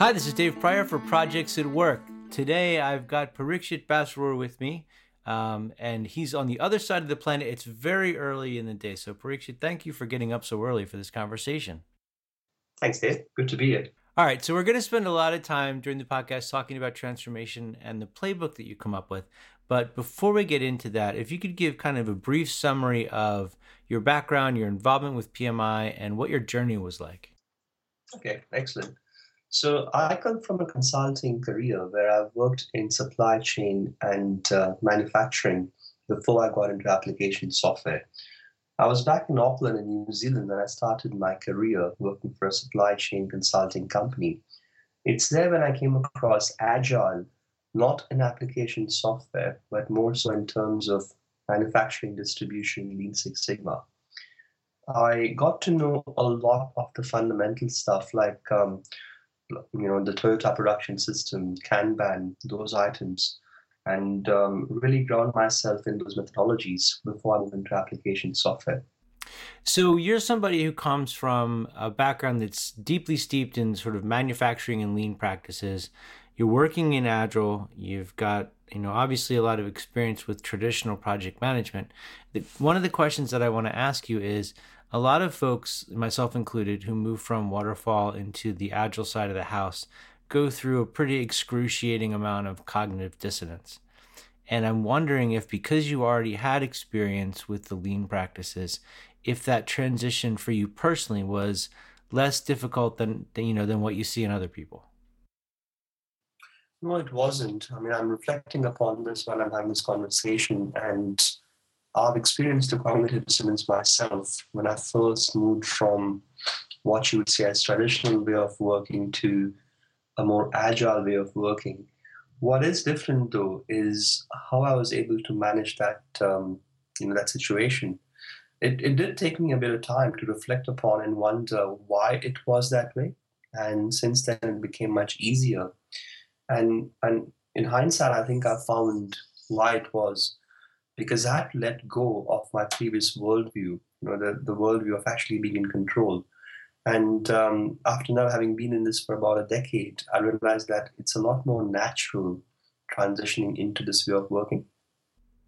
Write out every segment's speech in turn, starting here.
Hi, this is Dave Pryor for Projects at Work. Today I've got Parikshit Basrur with me, um, and he's on the other side of the planet. It's very early in the day. So, Parikshit, thank you for getting up so early for this conversation. Thanks, Dave. Good to be here. All right, so we're going to spend a lot of time during the podcast talking about transformation and the playbook that you come up with. But before we get into that, if you could give kind of a brief summary of your background, your involvement with PMI, and what your journey was like. Okay, excellent. So I come from a consulting career where I've worked in supply chain and uh, manufacturing before I got into application software. I was back in Auckland in New Zealand when I started my career working for a supply chain consulting company. It's there when I came across Agile, not in application software, but more so in terms of manufacturing, distribution, Lean Six Sigma. I got to know a lot of the fundamental stuff like um, you know, the Toyota production system, Kanban, those items, and um, really ground myself in those methodologies before I move into application software. So you're somebody who comes from a background that's deeply steeped in sort of manufacturing and lean practices. You're working in agile. You've got you know obviously a lot of experience with traditional project management. One of the questions that I want to ask you is a lot of folks, myself included, who move from waterfall into the agile side of the house go through a pretty excruciating amount of cognitive dissonance. And I'm wondering if because you already had experience with the lean practices, if that transition for you personally was less difficult than, than you know than what you see in other people. No, it wasn't. I mean, I'm reflecting upon this while I'm having this conversation, and I've experienced a cognitive dissonance myself when I first moved from what you would say as traditional way of working to a more agile way of working. What is different though is how I was able to manage that um, you know that situation. It, it did take me a bit of time to reflect upon and wonder why it was that way. And since then, it became much easier. And and in hindsight, I think I found why it was because I had to let go of my previous worldview, you know, the, the worldview of actually being in control. And um, after now having been in this for about a decade, I realized that it's a lot more natural transitioning into this way of working.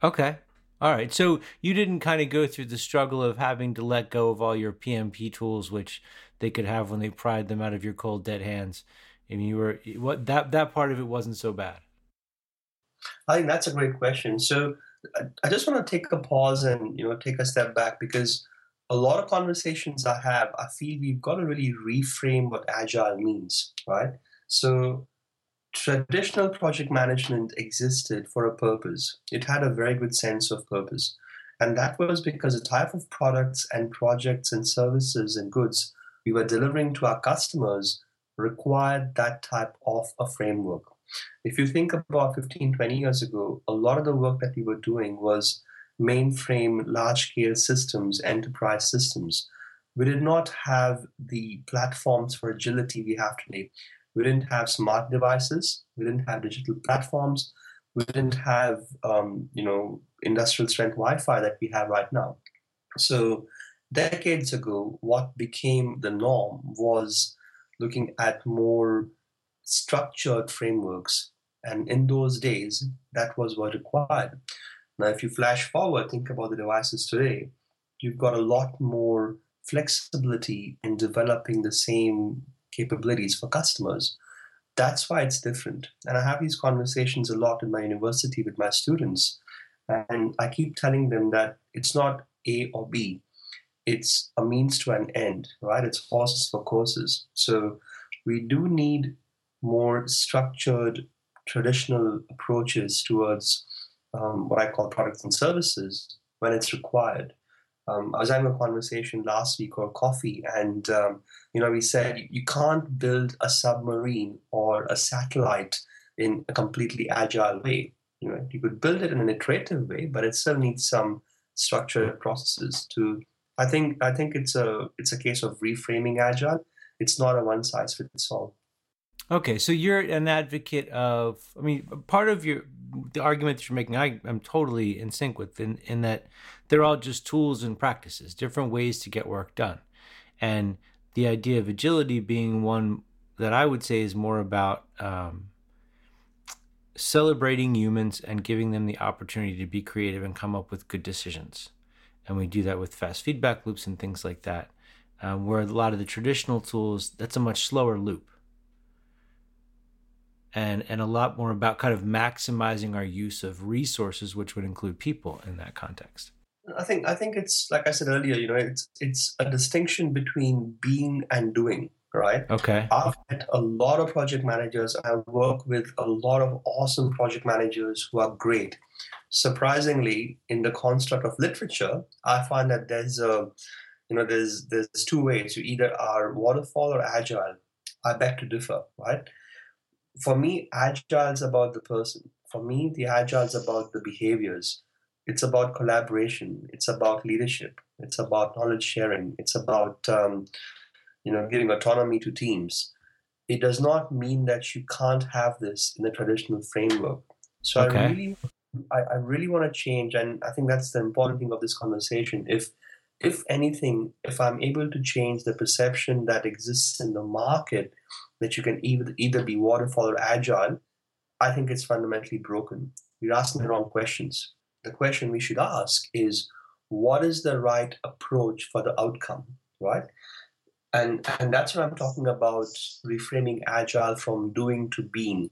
Okay. All right. So you didn't kind of go through the struggle of having to let go of all your PMP tools, which they could have when they pried them out of your cold, dead hands. I mean, you were what that that part of it wasn't so bad. I think that's a great question. So I just want to take a pause and you know take a step back because a lot of conversations I have, I feel we've got to really reframe what agile means, right? So traditional project management existed for a purpose. It had a very good sense of purpose. And that was because the type of products and projects and services and goods we were delivering to our customers required that type of a framework. If you think about 15, 20 years ago, a lot of the work that we were doing was mainframe, large scale systems, enterprise systems. We did not have the platforms for agility we have today. We didn't have smart devices. We didn't have digital platforms. We didn't have, um, you know, industrial strength Wi-Fi that we have right now. So, decades ago, what became the norm was looking at more structured frameworks. And in those days, that was what required. Now, if you flash forward, think about the devices today, you've got a lot more flexibility in developing the same capabilities for customers. That's why it's different. And I have these conversations a lot in my university with my students. And I keep telling them that it's not A or B, it's a means to an end, right? It's horses for courses. So we do need more structured traditional approaches towards um, what I call products and services when it's required. Um, I was having a conversation last week or coffee, and um, you know we said you can't build a submarine or a satellite in a completely agile way. You know you could build it in an iterative way, but it still needs some structured processes to. I think I think it's a it's a case of reframing agile. It's not a one size fits all. Okay, so you're an advocate of. I mean, part of your the argument that you're making, I am totally in sync with, in, in that they're all just tools and practices, different ways to get work done, and the idea of agility being one that I would say is more about um, celebrating humans and giving them the opportunity to be creative and come up with good decisions. And we do that with fast feedback loops and things like that. Um, where a lot of the traditional tools, that's a much slower loop. And, and a lot more about kind of maximizing our use of resources, which would include people in that context. I think I think it's like I said earlier, you know, it's it's a distinction between being and doing right? Okay. I've met a lot of project managers. I work with a lot of awesome project managers who are great. Surprisingly, in the construct of literature, I find that there's a, you know, there's there's two ways. You either are waterfall or agile. I beg to differ, right? For me, agile is about the person. For me, the agile is about the behaviors. It's about collaboration. It's about leadership. It's about knowledge sharing. It's about um, you know, giving autonomy to teams, it does not mean that you can't have this in the traditional framework. So okay. I really, I, I really want to change, and I think that's the important thing of this conversation. If, if anything, if I'm able to change the perception that exists in the market that you can either either be waterfall or agile, I think it's fundamentally broken. You're asking the wrong questions. The question we should ask is, what is the right approach for the outcome, right? and and that's what i'm talking about reframing agile from doing to being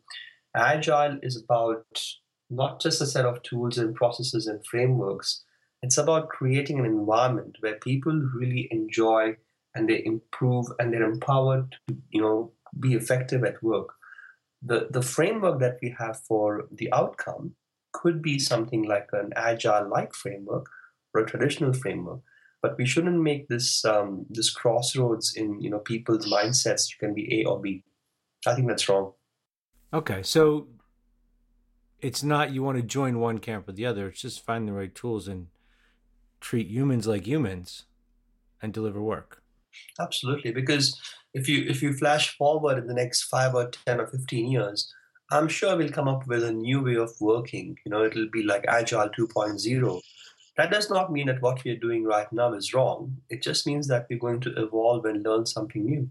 agile is about not just a set of tools and processes and frameworks it's about creating an environment where people really enjoy and they improve and they're empowered to you know be effective at work the the framework that we have for the outcome could be something like an agile like framework or a traditional framework but we shouldn't make this um, this crossroads in you know people's mindsets. You can be A or B. I think that's wrong. Okay, so it's not you want to join one camp or the other. It's just find the right tools and treat humans like humans and deliver work. Absolutely, because if you if you flash forward in the next five or ten or fifteen years, I'm sure we'll come up with a new way of working. You know, it'll be like Agile 2.0 that does not mean that what we are doing right now is wrong. It just means that we're going to evolve and learn something new.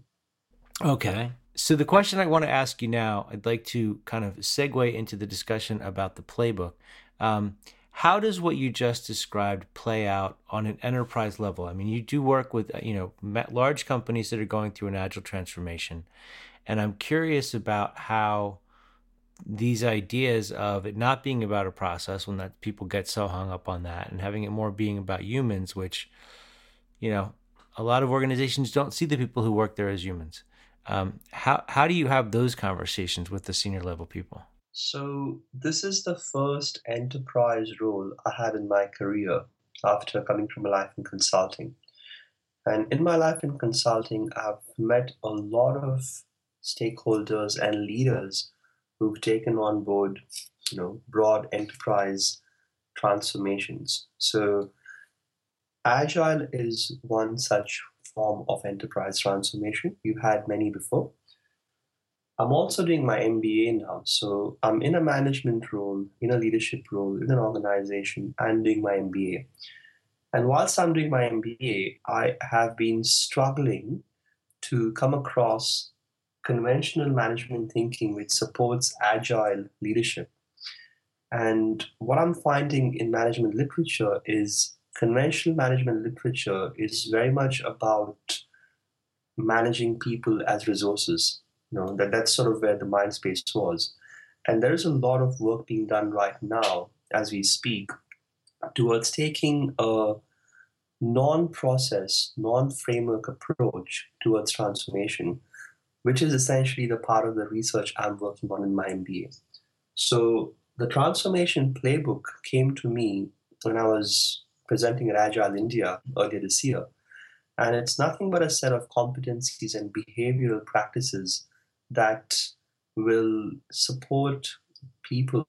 Okay. So, the question I want to ask you now, I'd like to kind of segue into the discussion about the playbook. Um, how does what you just described play out on an enterprise level? I mean, you do work with you know large companies that are going through an agile transformation, and I'm curious about how these ideas of it not being about a process when that people get so hung up on that and having it more being about humans which you know a lot of organizations don't see the people who work there as humans. Um, how how do you have those conversations with the senior level people so this is the first enterprise role i had in my career after coming from a life in consulting and in my life in consulting i've met a lot of stakeholders and leaders who've taken on board, you know, broad enterprise transformations. So Agile is one such form of enterprise transformation. You've had many before. I'm also doing my MBA now. So I'm in a management role, in a leadership role, in an organization, and doing my MBA. And whilst I'm doing my MBA, I have been struggling to come across conventional management thinking which supports agile leadership. And what I'm finding in management literature is conventional management literature is very much about managing people as resources. You know, that that's sort of where the mind space was. And there is a lot of work being done right now as we speak towards taking a non-process, non-framework approach towards transformation which is essentially the part of the research I'm working on in my MBA. So the transformation playbook came to me when I was presenting at Agile India earlier this year. And it's nothing but a set of competencies and behavioral practices that will support people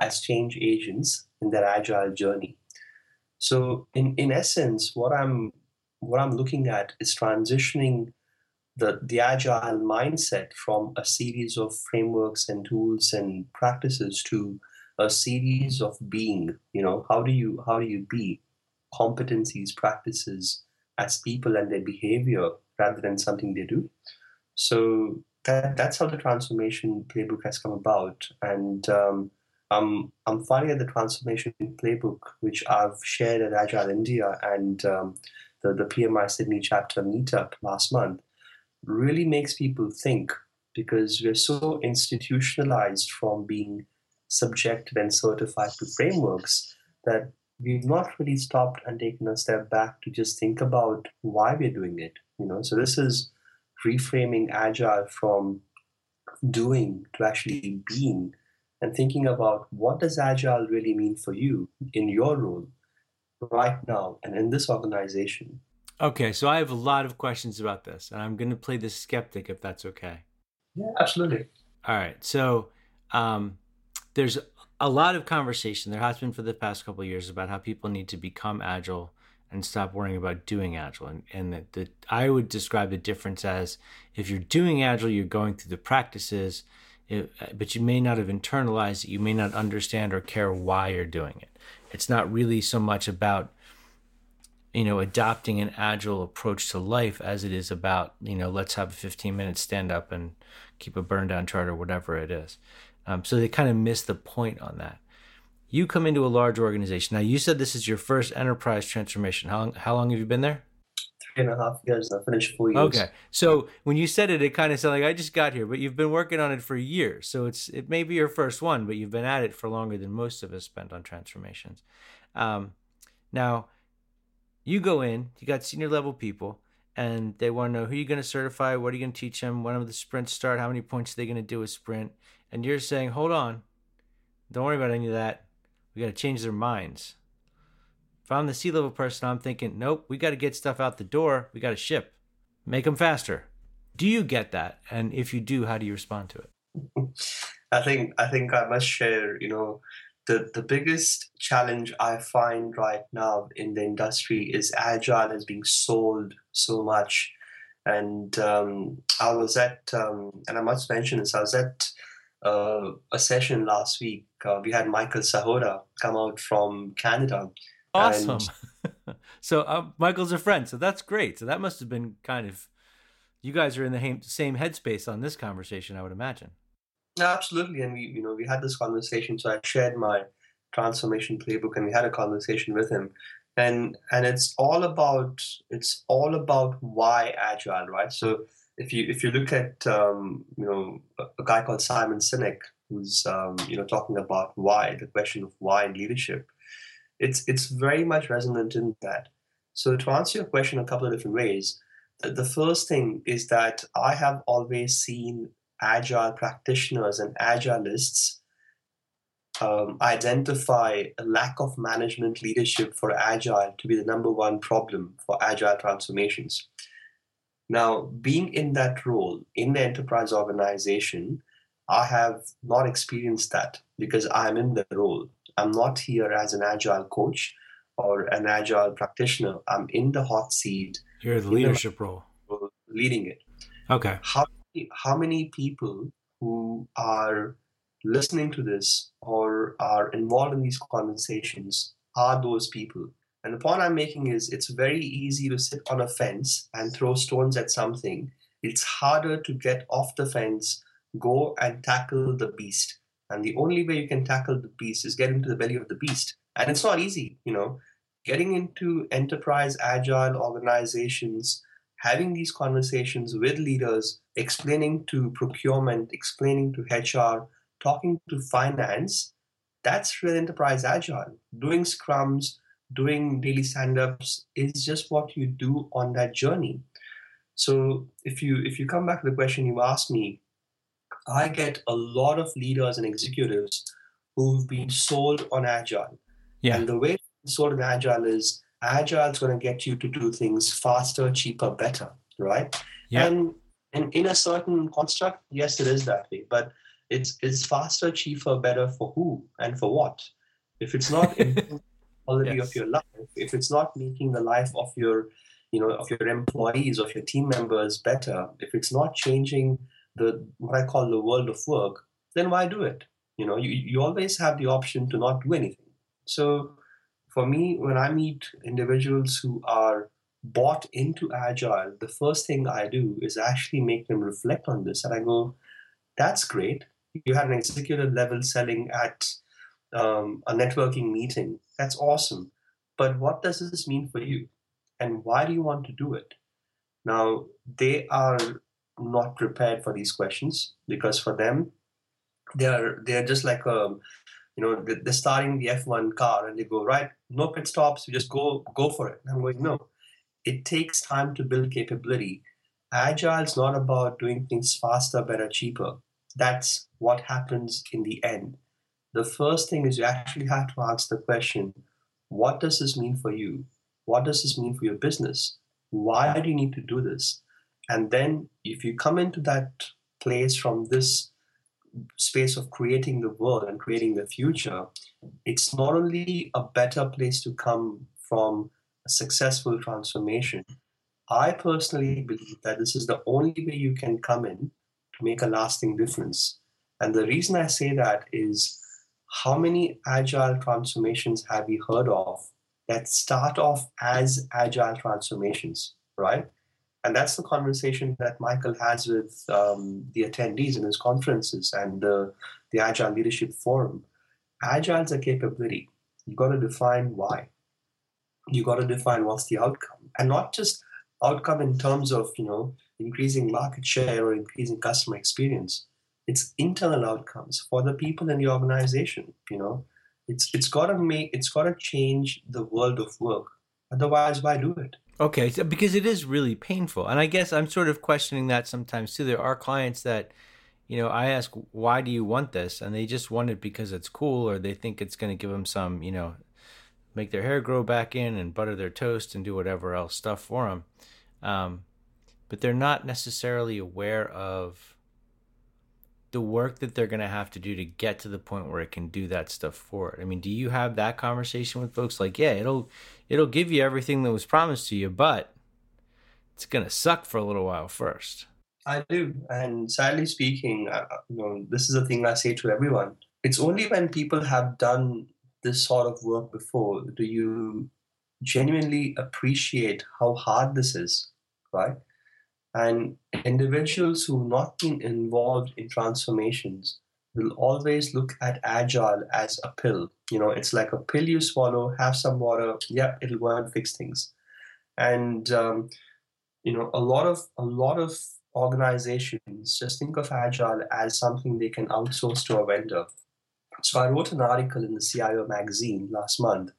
as change agents in their agile journey. So in, in essence, what I'm what I'm looking at is transitioning the, the agile mindset from a series of frameworks and tools and practices to a series of being you know how do you how do you be competencies practices as people and their behavior rather than something they do so that that's how the transformation playbook has come about. And um, I'm I'm finding that the transformation playbook, which I've shared at Agile India and um, the the PMI Sydney chapter meetup last month, really makes people think because we're so institutionalized from being subjected and certified to frameworks that we've not really stopped and taken a step back to just think about why we're doing it you know so this is reframing agile from doing to actually being and thinking about what does agile really mean for you in your role right now and in this organization. Okay so i have a lot of questions about this and i'm going to play the skeptic if that's okay. Yeah absolutely. All right so um, there's a lot of conversation. There has been for the past couple years about how people need to become agile and stop worrying about doing agile. And, and the, the, i would describe the difference as if you're doing agile you're going through the practices it, but you may not have internalized it. You may not understand or care why you're doing it. It's not really so much about you know adopting an agile approach to life as it is about you know let's have a 15 minute stand up and keep a burn down chart or whatever it is. Um, so they kind of miss the point on that. You come into a large organization. Now, you said this is your first enterprise transformation. How long, how long have you been there? Three and a half years. I finished four years. Okay. So when you said it, it kind of sounded like I just got here, but you've been working on it for years. So it's it may be your first one, but you've been at it for longer than most of us spent on transformations. Um, now, you go in, you got senior level people, and they want to know who you're going to certify, what are you going to teach them, when are the sprints start, how many points are they going to do a sprint, and you're saying, hold on, don't worry about any of that. We got to change their minds. If I'm the C level person, I'm thinking, nope, we got to get stuff out the door. We got to ship, make them faster. Do you get that? And if you do, how do you respond to it? I think I think I must share. You know, the the biggest challenge I find right now in the industry is agile is being sold so much, and um, I was at um, and I must mention this. I was at uh, a session last week. Uh, we had Michael Sahota come out from Canada. Awesome. And... so uh, Michael's a friend, so that's great. So that must have been kind of you guys are in the same headspace on this conversation, I would imagine. Absolutely, and we you know we had this conversation. So I shared my transformation playbook, and we had a conversation with him, and and it's all about it's all about why agile, right? So if you if you look at um, you know a guy called Simon Sinek who's um, you know talking about why the question of why in leadership, it's it's very much resonant in that. So to answer your question a couple of different ways, the, the first thing is that I have always seen agile practitioners and agilists um, identify a lack of management leadership for agile to be the number one problem for agile transformations. Now, being in that role in the enterprise organization, I have not experienced that because I'm in the role. I'm not here as an agile coach or an agile practitioner. I'm in the hot seat. You're the leadership the role. Leading it. Okay. How, how many people who are listening to this or are involved in these conversations are those people? And the point I'm making is it's very easy to sit on a fence and throw stones at something. It's harder to get off the fence, go and tackle the beast. And the only way you can tackle the beast is get into the belly of the beast. And it's not easy, you know. Getting into enterprise agile organizations, having these conversations with leaders, explaining to procurement, explaining to HR, talking to finance, that's real enterprise agile. Doing scrums, doing daily stand-ups is just what you do on that journey. So if you if you come back to the question you asked me i get a lot of leaders and executives who've been sold on agile. Yeah. And the way sold on agile is agile is going to get you to do things faster cheaper better right? Yeah. and and in a certain construct yes it is that way but it's it's faster cheaper better for who and for what? If it's not quality yes. of your life. If it's not making the life of your you know of your employees of your team members better if it's not changing the what i call the world of work then why do it? You know you, you always have the option to not do anything. So for me when i meet individuals who are bought into agile the first thing i do is actually make them reflect on this. And i go that's great. You had an executive level selling at um, a networking meeting that's awesome. But what does this mean for you? And why do you want to do it? Now they are not prepared for these questions because for them they are they are just like um, you know they're starting the f1 car and they go right no pit stops you just go go for it. And i'm going no. It takes time to build capability. Agile is not about doing things faster better cheaper. That's what happens in the end the first thing is you actually have to ask the question what does this mean for you what does this mean for your business why do you need to do this and then if you come into that place from this space of creating the world and creating the future, it's not only a better place to come from a successful transformation. I personally believe that this is the only way you can come in to make a lasting difference. And the reason I say that is how many agile transformations have we heard of that start off as agile transformations, right? And that's the conversation that Michael has with um, the attendees in his conferences and the, the Agile Leadership Forum. Agile is a capability. You've got to define why. You've got to define what's the outcome, and not just outcome in terms of you know increasing market share or increasing customer experience. It's internal outcomes for the people in the organization. You know, it's it's got to make it's got to change the world of work. Otherwise, why do it? Okay, so, because it is really painful, and I guess I'm sort of questioning that sometimes too. There are clients that, you know, I ask, "Why do you want this?" and they just want it because it's cool, or they think it's going to give them some, you know, make their hair grow back in and butter their toast and do whatever else stuff for them. Um, but they're not necessarily aware of the work that they're going to have to do to get to the point where it can do that stuff for it. I mean, do you have that conversation with folks like, yeah, it'll it'll give you everything that was promised to you, but it's going to suck for a little while first. I do, and sadly speaking, you know, this is a thing I say to everyone. It's only when people have done this sort of work before do you genuinely appreciate how hard this is, right? And individuals who've not been involved in transformations will always look at agile as a pill. You know, it's like a pill you swallow, have some water, yep, it'll go and fix things. And um, you know, a lot of a lot of organizations just think of agile as something they can outsource to a vendor. So I wrote an article in the CIO magazine last month,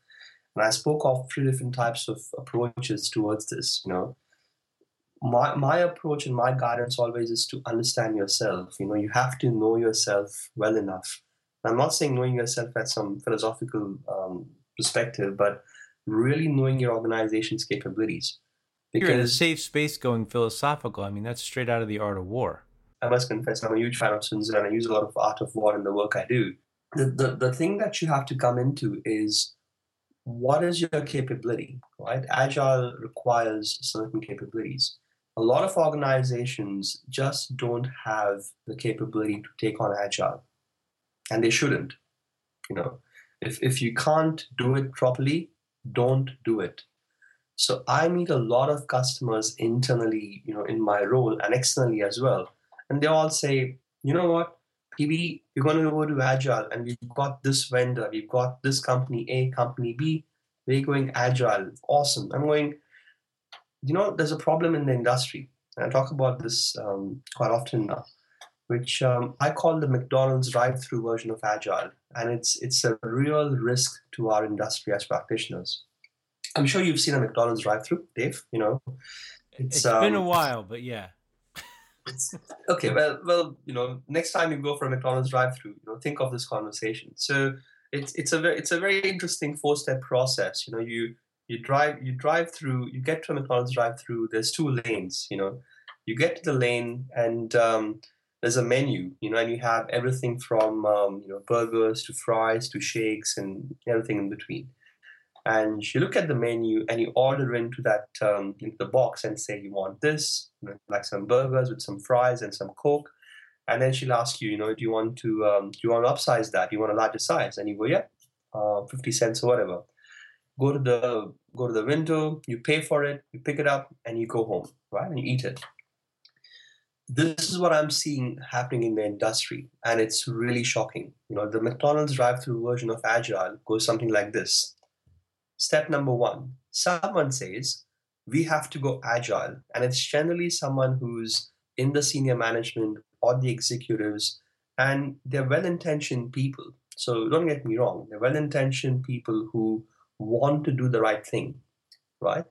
and I spoke of three different types of approaches towards this. You know, my my approach and my guidance always is to understand yourself. You know you have to know yourself well enough. I'm not saying knowing yourself at some philosophical um, perspective but really knowing your organization's capabilities. Because you're in a safe space going philosophical. I mean that's straight out of the art of war. I must confess i'm a huge fan of sun tzu and i use a lot of art of war in the work i do. The, the, the thing that you have to come into is what is your capability right? Agile requires certain capabilities a lot of organizations just don't have the capability to take on agile. And they shouldn't you know. If, if you can't do it properly don't do it. So i meet a lot of customers internally you know in my role and externally as well. And they all say you know what? Pb you're going to go to agile and we've got this vendor we've got this company a company b. We're going agile. Awesome. I'm going you know, there's a problem in the industry. And I talk about this um, quite often now, which um, I call the McDonald's drive-through version of agile, and it's it's a real risk to our industry as practitioners. I'm sure you've seen a McDonald's drive-through, Dave. You know, it's, it's um, been a while, but yeah. okay, well, well, you know, next time you go for a McDonald's drive-through, you know, think of this conversation. So it's it's a very it's a very interesting four-step process. You know, you you drive you drive through you get to a mcdonald's drive through there's two lanes you know. You get to the lane and um, there's a menu you know and you have everything from um, you know burgers to fries to shakes and everything in between. And you look at the menu and you order into that um, into the box and say you want this you know, like some burgers with some fries and some coke. And then she'll ask you you know do you want to um, do you want to upsize that? Do you want a larger size? And you go yeah uh, 50 cents or whatever go to the go to the window, you pay for it, you pick it up, and you go home, right? And you eat it. This is what I'm seeing happening in the industry, and it's really shocking. You know, the McDonald's drive-through version of Agile goes something like this. Step number one: someone says we have to go agile, and it's generally someone who's in the senior management or the executives, and they're well-intentioned people. So don't get me wrong; they're well-intentioned people who want to do the right thing, right?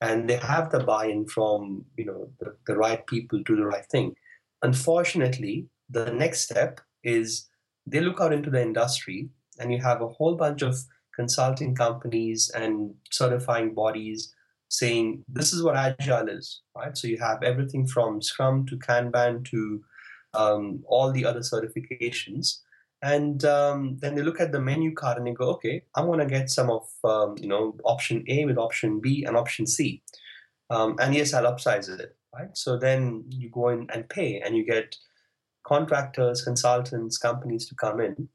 And they have the buy-in from you know the, the right people to do the right thing. Unfortunately, the next step is they look out into the industry and you have a whole bunch of consulting companies and certifying bodies saying this is what agile is right so you have everything from scrum to kanban to um, all the other certifications and um, then they look at the menu card and they go okay i'm going to get some of um, you know option a with option b and option c. Um, and yes i'll upsize it right? So then you go in and pay and you get contractors consultants companies to come in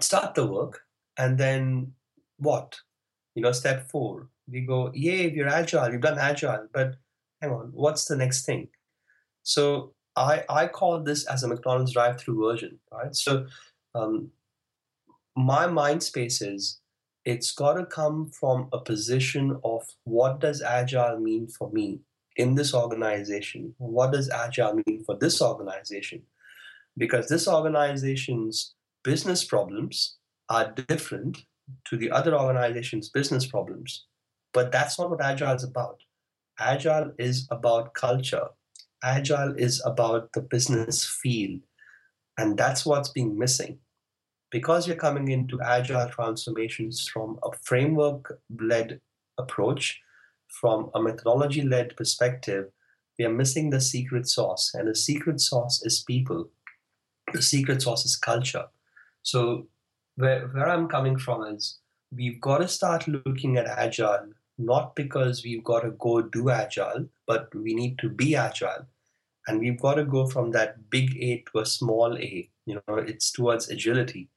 start the work and then what? You know step four we go yay we're agile we've done agile but hang on what's the next thing? So i i call this as a mcdonald's drive-through version right? So um, my mind space is it's got to come from a position of what does agile mean for me in this organization? What does agile mean for this organization? Because this organization's business problems are different to the other organization's business problems but that's not what agile is about. Agile is about culture. Agile is about the business feel and that's what's being missing. Because you're coming into agile transformations from a framework led approach, from a methodology led perspective, we are missing the secret sauce. And the secret sauce is people, the secret sauce is culture. So, where, where I'm coming from is we've got to start looking at agile not because we've got to go do agile, but we need to be agile and we've got to go from that big A to a small A. You know, it's towards agility.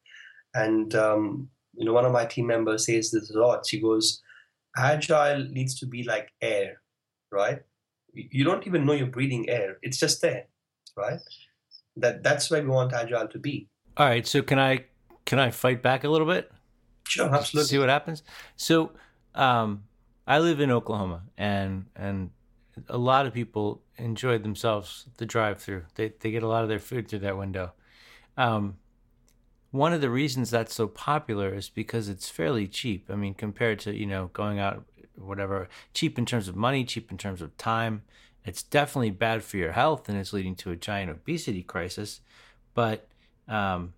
And um, you know, one of my team members says this a lot. She goes, "Agile needs to be like air, right? You don't even know you're breathing air; it's just there, right? That that's where we want agile to be." All right. So can I can I fight back a little bit? Sure, absolutely. See what happens. So, um, I live in Oklahoma, and and a lot of people enjoy themselves the drive-through. They they get a lot of their food through that window. Um, one of the reasons that's so popular is because it's fairly cheap. I mean, compared to you know going out, whatever, cheap in terms of money, cheap in terms of time. It's definitely bad for your health, and it's leading to a giant obesity crisis. But um,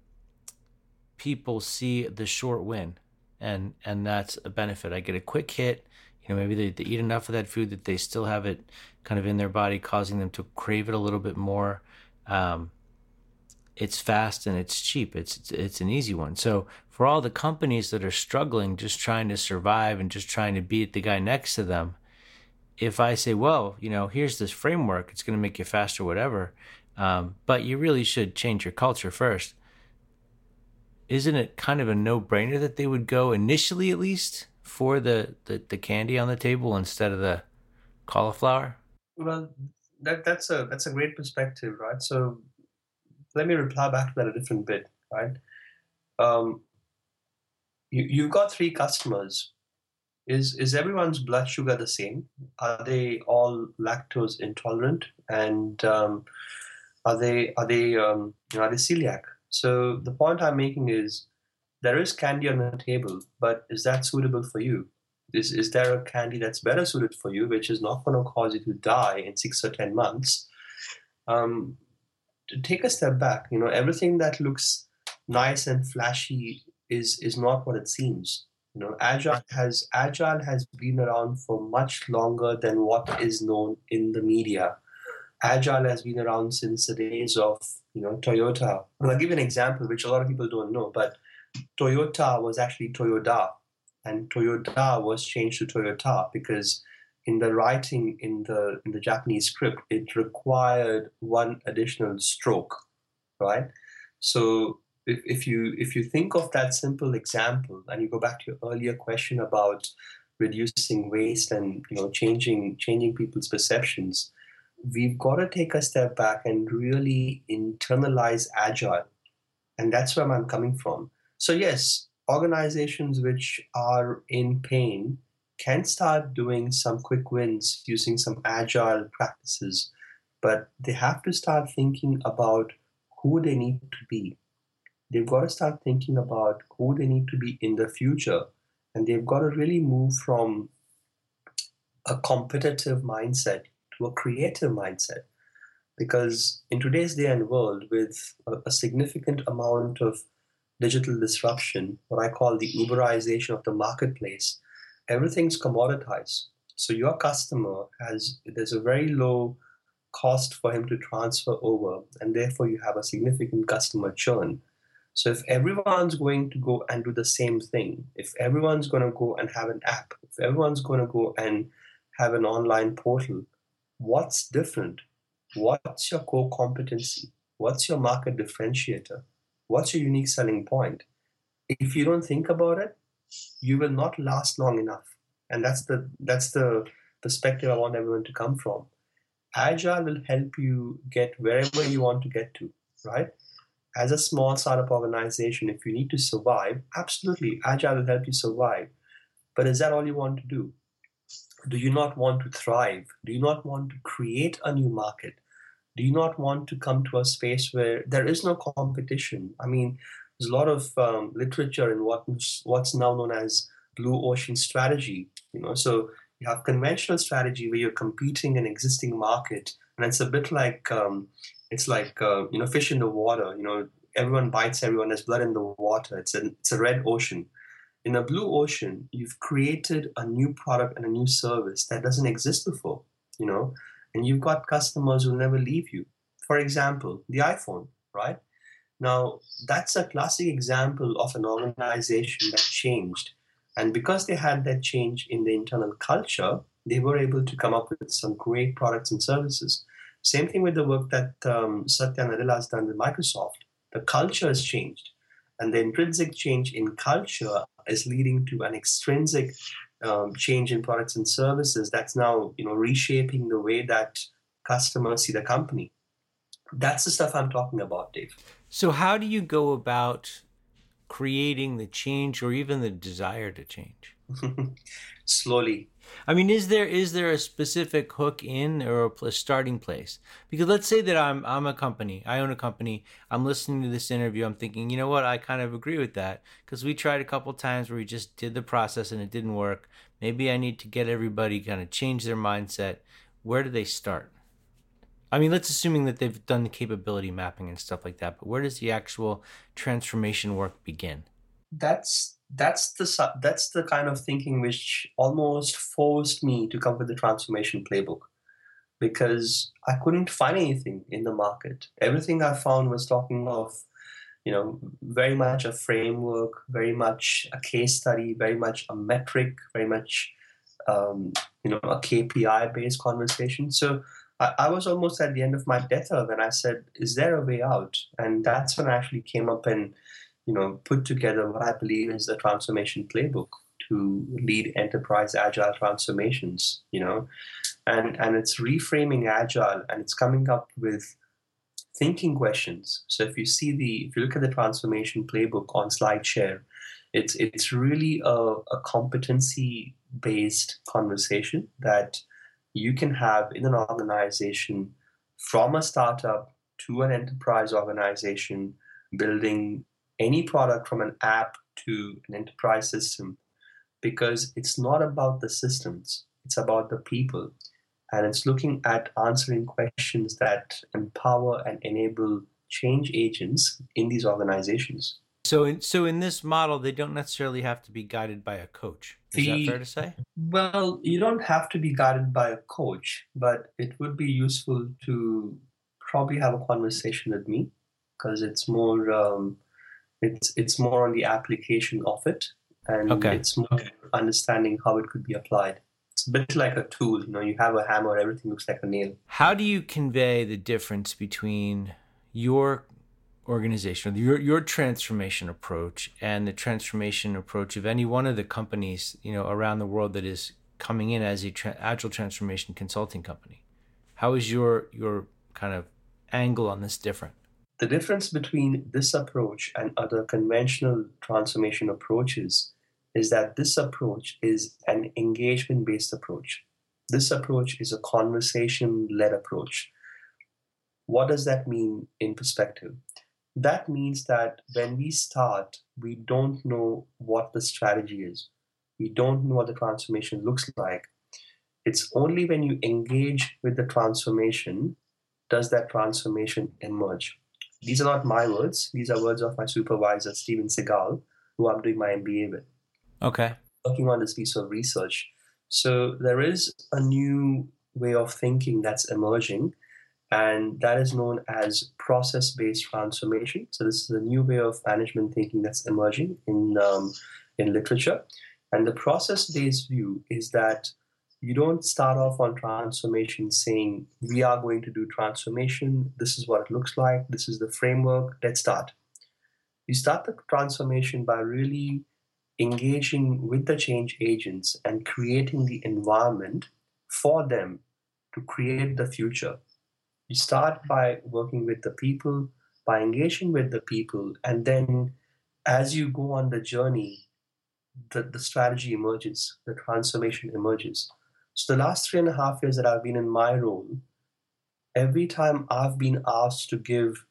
people see the short win, and and that's a benefit. I get a quick hit you know maybe they, they eat enough of that food that they still have it kind of in their body causing them to crave it a little bit more. Um, it's fast and it's cheap. It's, it's it's an easy one. So for all the companies that are struggling just trying to survive and just trying to beat the guy next to them if i say well you know here's this framework it's going to make you faster whatever um, but you really should change your culture first isn't it kind of a no-brainer that they would go initially at least for the, the, the candy on the table instead of the cauliflower? Well, that that's a that's a great perspective, right? So let me reply back to that a different bit, right? Um, you, you've got three customers. Is is everyone's blood sugar the same? Are they all lactose intolerant? And um, are they are they um, are they celiac? So the point I'm making is there is candy on the table, but is that suitable for you? Is, is there a candy that's better suited for you, which is not going to cause you to die in six or 10 months? Um, to take a step back, you know, everything that looks nice and flashy is, is not what it seems. You know, agile has agile has been around for much longer than what is known in the media. Agile has been around since the days of you know Toyota. And I'll give you an example, which a lot of people don't know, but Toyota was actually Toyoda, and Toyoda was changed to Toyota because in the writing in the in the Japanese script, it required one additional stroke, right? So if, if you if you think of that simple example and you go back to your earlier question about reducing waste and you know changing changing people's perceptions we've got to take a step back and really internalize agile and that's where i'm coming from so yes organizations which are in pain can start doing some quick wins using some agile practices but they have to start thinking about who they need to be. They've got to start thinking about who they need to be in the future and they've got to really move from a competitive mindset to a creative mindset. Because in today's day and world with a, a significant amount of digital disruption what i call the uberization of the marketplace everything's commoditized so your customer has there's a very low cost for him to transfer over and therefore you have a significant customer churn so if everyone's going to go and do the same thing, if everyone's going to go and have an app, if everyone's going to go and have an online portal, what's different? What's your core competency? What's your market differentiator? What's your unique selling point? If you don't think about it, you will not last long enough. And that's the that's the perspective I want everyone to come from. Agile will help you get wherever you want to get to, right? as a small startup organization, if you need to survive, absolutely, Agile will help you survive. But is that all you want to do? Do you not want to thrive? Do you not want to create a new market? Do you not want to come to a space where there is no competition? I mean, there's a lot of um, literature in what what's now known as blue ocean strategy. You know, so you have conventional strategy where you're competing in existing market, and it's a bit like um, it's like uh, you know fish in the water you know everyone bites everyone there's blood in the water it's a, it's a red ocean in a blue ocean you've created a new product and a new service that doesn't exist before you know and you've got customers who never leave you. For example the iphone right? Now that's a classic example of an organization that changed. And because they had that change in the internal culture they were able to come up with some great products and services. Same thing with the work that um, Satya Nadella has done with Microsoft. The culture has changed, and the intrinsic change in culture is leading to an extrinsic um, change in products and services that's now you know reshaping the way that customers see the company. That's the stuff I'm talking about, Dave. So, how do you go about creating the change or even the desire to change? Slowly, I mean, is there is there a specific hook in or a starting place? Because let's say that I'm I'm a company, I own a company. I'm listening to this interview. I'm thinking, you know what? I kind of agree with that because we tried a couple times where we just did the process and it didn't work. Maybe I need to get everybody kind of change their mindset. Where do they start? I mean, let's assuming that they've done the capability mapping and stuff like that. But where does the actual transformation work begin? That's that's the that's the kind of thinking which almost forced me to come with the transformation playbook because I couldn't find anything in the market. Everything I found was talking of, you know, very much a framework, very much a case study, very much a metric, very much, um, you know, a KPI based conversation. So I, I, was almost at the end of my tether when I said, "Is there a way out?" And that's when I actually came up and you know, put together what I believe is the transformation playbook to lead enterprise agile transformations, you know, and and it's reframing agile and it's coming up with thinking questions. So if you see the if you look at the transformation playbook on SlideShare, it's it's really a, a competency based conversation that you can have in an organization from a startup to an enterprise organization building any product from an app to an enterprise system because it's not about the systems, it's about the people. And it's looking at answering questions that empower and enable change agents in these organizations. So, in, so in this model, they don't necessarily have to be guided by a coach. Is the, that fair to say? Well, you don't have to be guided by a coach, but it would be useful to probably have a conversation with me because it's more um, it's it's more on the application of it, and okay. it's more understanding how it could be applied. It's a bit like a tool. You know, you have a hammer, everything looks like a nail. How do you convey the difference between your organization, your your transformation approach, and the transformation approach of any one of the companies you know around the world that is coming in as a tra- agile transformation consulting company? How is your your kind of angle on this different? The difference between this approach and other conventional transformation approaches is that this approach is an engagement based approach. This approach is a conversation led approach. What does that mean in perspective? That means that when we start, we don't know what the strategy is. We don't know what the transformation looks like. It's only when you engage with the transformation does that transformation emerge. These are not my words, these are words of my supervisor, Steven Segal, who I'm doing my MBA with. Okay. Working on this piece of research. So there is a new way of thinking that's emerging and that is known as process-based transformation. So this is a new way of management thinking that's emerging in um, in literature, and the process-based view is that you don't start off on transformation saying we are going to do transformation. This is what it looks like. This is the framework. Let's start. You start the transformation by really engaging with the change agents and creating the environment for them to create the future you start by working with the people, by engaging with the people, and then as you go on the journey, the, the strategy emerges, the transformation emerges. So, the last three and a half years that I've been in my role, every time I've been asked to give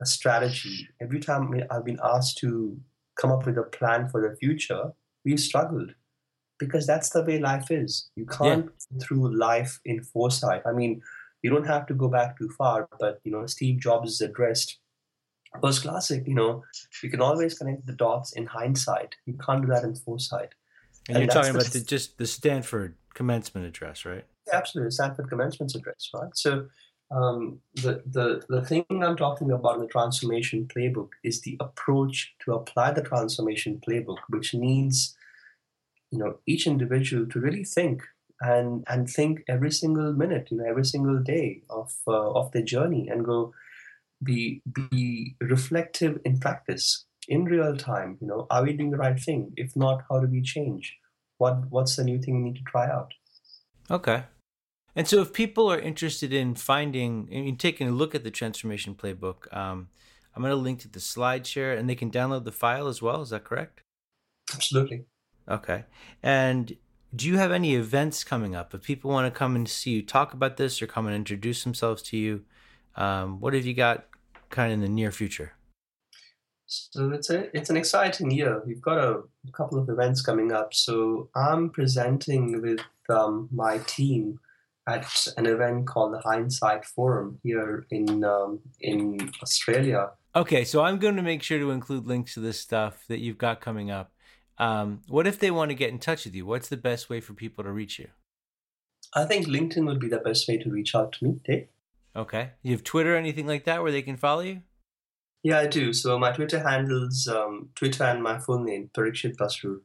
a strategy, every time I've been asked to come up with a plan for the future, we've struggled because that's the way life is. You can't yeah. through life in foresight. I mean, you don't have to go back too far, but you know, Steve Jobs' addressed was classic. You know, you can always connect the dots in hindsight. You can't do that in foresight. And, and you're talking about the, just the Stanford commencement address, right? Absolutely, Stanford commencement address, right? So um, the, the, the thing I'm talking about in the transformation playbook is the approach to apply the transformation playbook, which needs you know each individual to really think and and think every single minute, you know, every single day of uh, of their journey, and go be be reflective in practice in real time. You know, are we doing the right thing? If not, how do we change? What what's the new thing we need to try out? Okay. And so, if people are interested in finding and taking a look at the transformation playbook, um, I'm going to link to the SlideShare, and they can download the file as well. Is that correct? Absolutely. Okay. And do you have any events coming up? If people want to come and see you talk about this or come and introduce themselves to you, um, what have you got kind of in the near future? So it's a it's an exciting year. We've got a, a couple of events coming up. So I'm presenting with um, my team at an event called the Hindsight Forum here in um, in Australia. Okay, so I'm going to make sure to include links to this stuff that you've got coming up. Um, what if they want to get in touch with you? What's the best way for people to reach you? I think LinkedIn would be the best way to reach out to me, Dave. Okay. You have Twitter, or anything like that, where they can follow you? Yeah, I do. So my Twitter handles um, Twitter and my full name, Parikshit Basrur.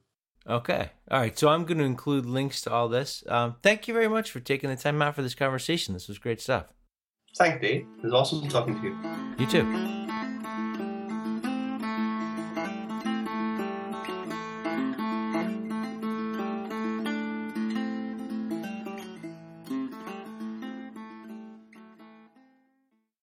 Okay. All right. So I'm going to include links to all this. Um, thank you very much for taking the time out for this conversation. This was great stuff. Thanks, Dave. It was awesome talking to you. You too.